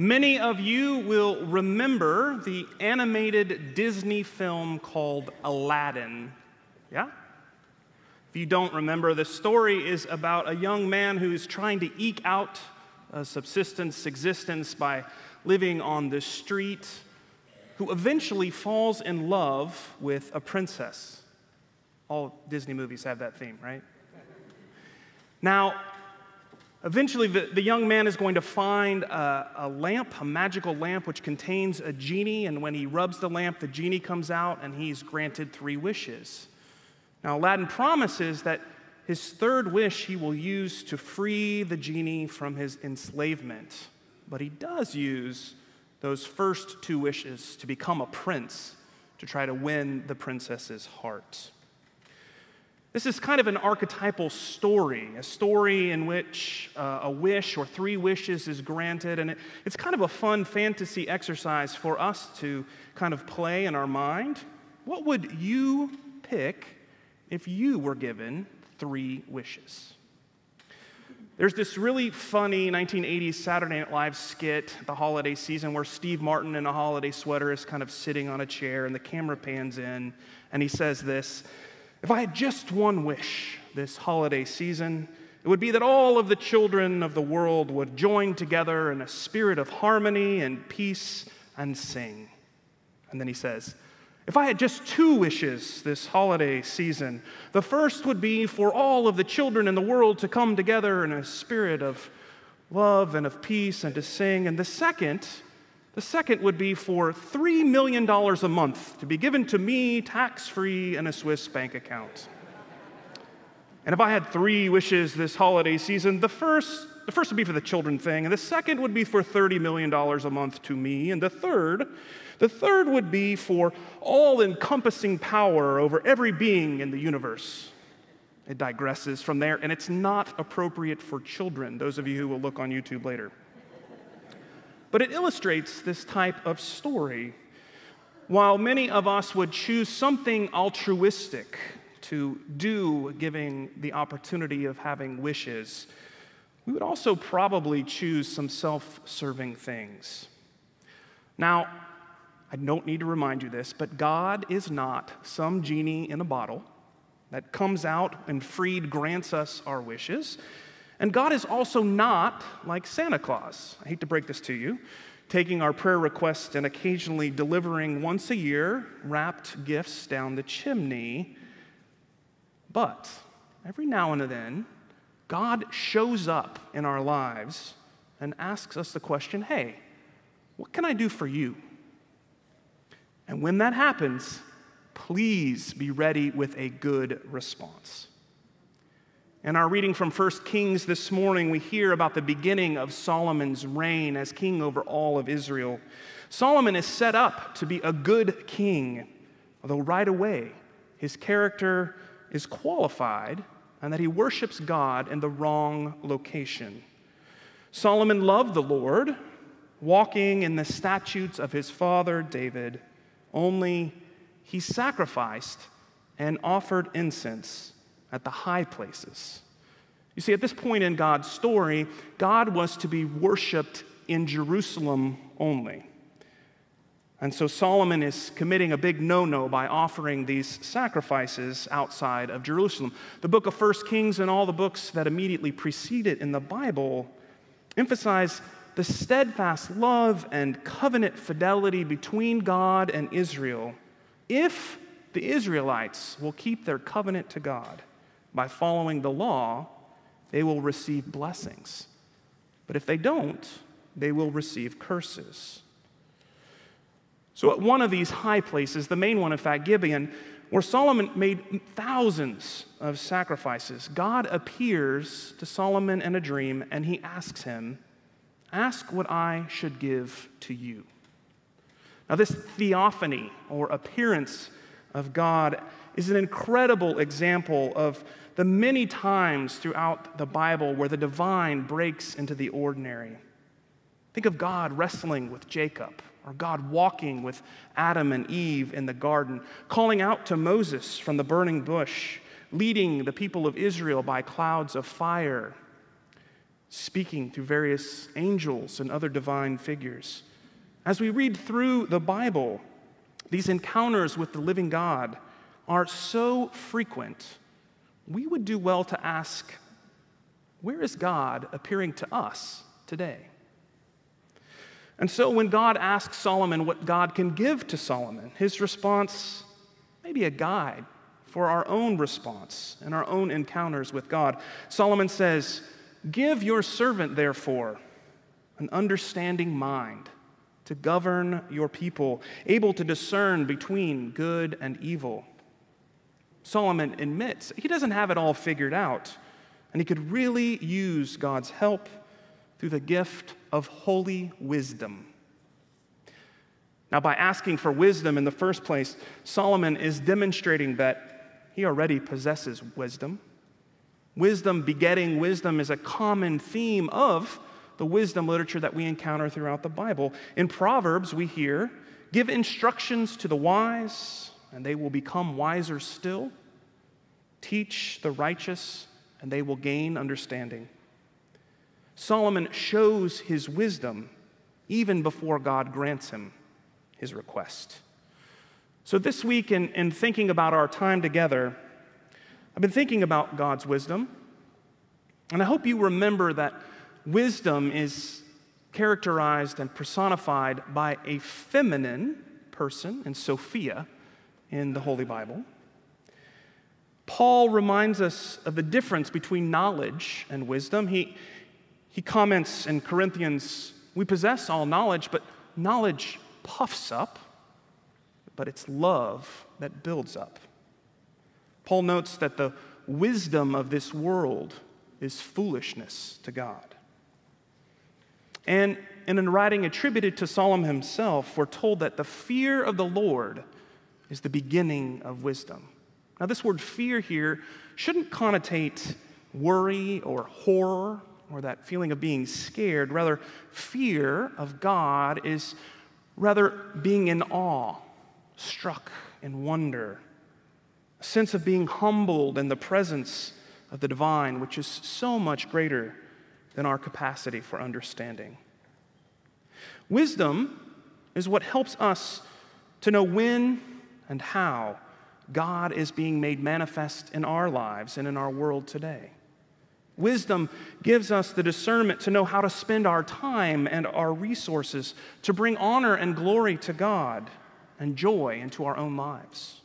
Many of you will remember the animated Disney film called Aladdin. Yeah? If you don't remember, the story is about a young man who's trying to eke out a subsistence existence by living on the street, who eventually falls in love with a princess. All Disney movies have that theme, right? Now, Eventually, the, the young man is going to find a, a, lamp, a magical lamp, which contains a genie. And when he rubs the lamp, the genie comes out and he's granted three wishes. Now, Aladdin promises that his third wish he will use to free the genie from his enslavement. But he does use those first two wishes to become a prince to try to win the princess's heart. This is kind of an archetypal story, a story in which uh, a wish or three wishes is granted. And it, it's kind of a fun fantasy exercise for us to kind of play in our mind. What would you pick if you were given three wishes? There's this really funny 1980s Saturday Night Live skit, the holiday season, where Steve Martin in a holiday sweater is kind of sitting on a chair and the camera pans in and he says this if I had just one wish this holiday season, it would be that all of the children of the world would join together in a spirit of harmony and peace and sing. And then he says, if I had just two wishes this holiday season, the first would be for all of the children in the world to come together in a spirit of love and of peace and to sing. And the second the second would be for $3 million a month to be given to me tax free in a Swiss bank account. And if I had three wishes this holiday season, the first, the first would be for the children thing, and the second would be for $30 million a month to me, and the third, the third would be for all encompassing power over every being in the universe. It digresses from there, and it's not appropriate for children, those of you who will look on YouTube later. But it illustrates this type of story. While many of us would choose something altruistic to do, giving the opportunity of having wishes, we would also probably choose some self serving things. Now, I don't need to remind you this, but God is not some genie in a bottle that comes out and freed grants us our wishes. And God is also not like Santa Claus. I hate to break this to you, taking our prayer requests and occasionally delivering once a year wrapped gifts down the chimney. But every now and then, God shows up in our lives and asks us the question hey, what can I do for you? And when that happens, please be ready with a good response. In our reading from 1 Kings this morning, we hear about the beginning of Solomon's reign as king over all of Israel. Solomon is set up to be a good king, although right away his character is qualified and that he worships God in the wrong location. Solomon loved the Lord, walking in the statutes of his father David, only he sacrificed and offered incense at the high places. You see, at this point in God's story, God was to be worshiped in Jerusalem only. And so Solomon is committing a big no no by offering these sacrifices outside of Jerusalem. The book of First Kings and all the books that immediately precede it in the Bible emphasize the steadfast love and covenant fidelity between God and Israel if the Israelites will keep their covenant to God by following the law, they will receive blessings. But if they don't, they will receive curses. So, at one of these high places, the main one, in fact, Gibeon, where Solomon made thousands of sacrifices, God appears to Solomon in a dream and he asks him, Ask what I should give to you. Now, this theophany or appearance of God is an incredible example of the many times throughout the Bible where the divine breaks into the ordinary. Think of God wrestling with Jacob, or God walking with Adam and Eve in the garden, calling out to Moses from the burning bush, leading the people of Israel by clouds of fire. speaking through various angels and other divine figures. As we read through the Bible, these encounters with the living God are so frequent, we would do well to ask where is God appearing to us today? And so when God asks Solomon what God can give to Solomon, his response may be a guide for our own response and our own encounters with God. Solomon says, Give your servant, therefore, an understanding mind to govern your people, able to discern between good and evil. Solomon admits he doesn't have it all figured out, and he could really use God's help through the gift of holy wisdom. Now, by asking for wisdom in the first place, Solomon is demonstrating that he already possesses wisdom. Wisdom begetting wisdom is a common theme of the wisdom literature that we encounter throughout the Bible. In Proverbs, we hear, Give instructions to the wise, and they will become wiser still. Teach the righteous, and they will gain understanding. Solomon shows his wisdom even before God grants him his request. So, this week, in, in thinking about our time together, I've been thinking about God's wisdom, and I hope you remember that wisdom is characterized and personified by a feminine person in Sophia in the Holy Bible. Paul reminds us of the difference between knowledge and wisdom. He, he comments in Corinthians we possess all knowledge, but knowledge puffs up, but it's love that builds up. Paul notes that the wisdom of this world is foolishness to God. And in a writing attributed to Solomon himself, we're told that the fear of the Lord is the beginning of wisdom. Now, this word fear here shouldn't connotate worry or horror or that feeling of being scared. Rather, fear of God is rather being in awe, struck in wonder, a sense of being humbled in the presence of the divine, which is so much greater than our capacity for understanding. Wisdom is what helps us to know when and how God is being made manifest in our lives and in our world today. Wisdom gives us the discernment to know how to spend our time and our resources to bring honor and glory to God and joy into our own lives.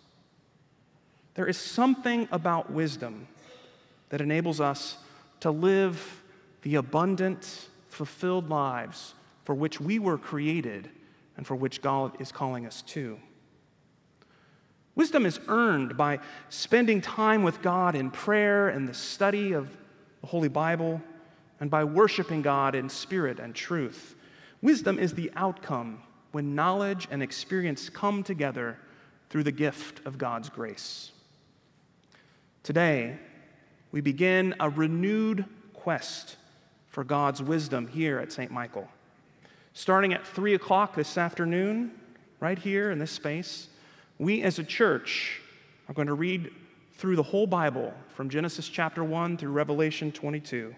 There is something about wisdom that enables us to live the abundant, fulfilled lives for which we were created and for which God is calling us to. Wisdom is earned by spending time with God in prayer and the study of the Holy Bible and by worshiping God in spirit and truth. Wisdom is the outcome when knowledge and experience come together through the gift of God's grace. Today, we begin a renewed quest for God's wisdom here at St. Michael. Starting at 3 o'clock this afternoon, right here in this space, we as a church are going to read through the whole Bible from Genesis chapter 1 through Revelation 22.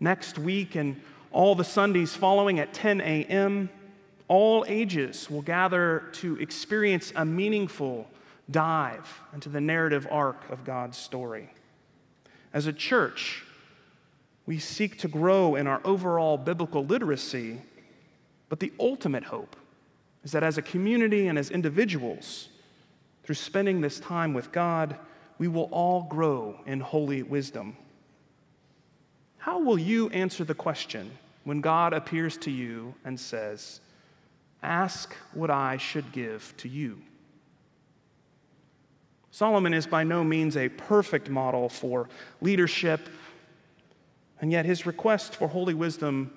Next week and all the Sundays following at 10 a.m., all ages will gather to experience a meaningful dive into the narrative arc of God's story. As a church, we seek to grow in our overall biblical literacy, but the ultimate hope is that as a community and as individuals, through spending this time with God, we will all grow in holy wisdom. How will you answer the question when God appears to you and says, Ask what I should give to you? Solomon is by no means a perfect model for leadership and yet, his request for holy wisdom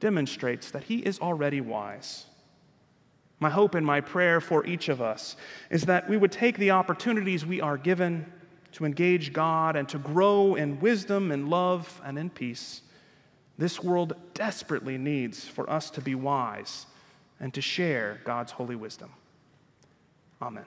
demonstrates that he is already wise. My hope and my prayer for each of us is that we would take the opportunities we are given to engage God and to grow in wisdom and love and in peace. This world desperately needs for us to be wise and to share God's holy wisdom. Amen.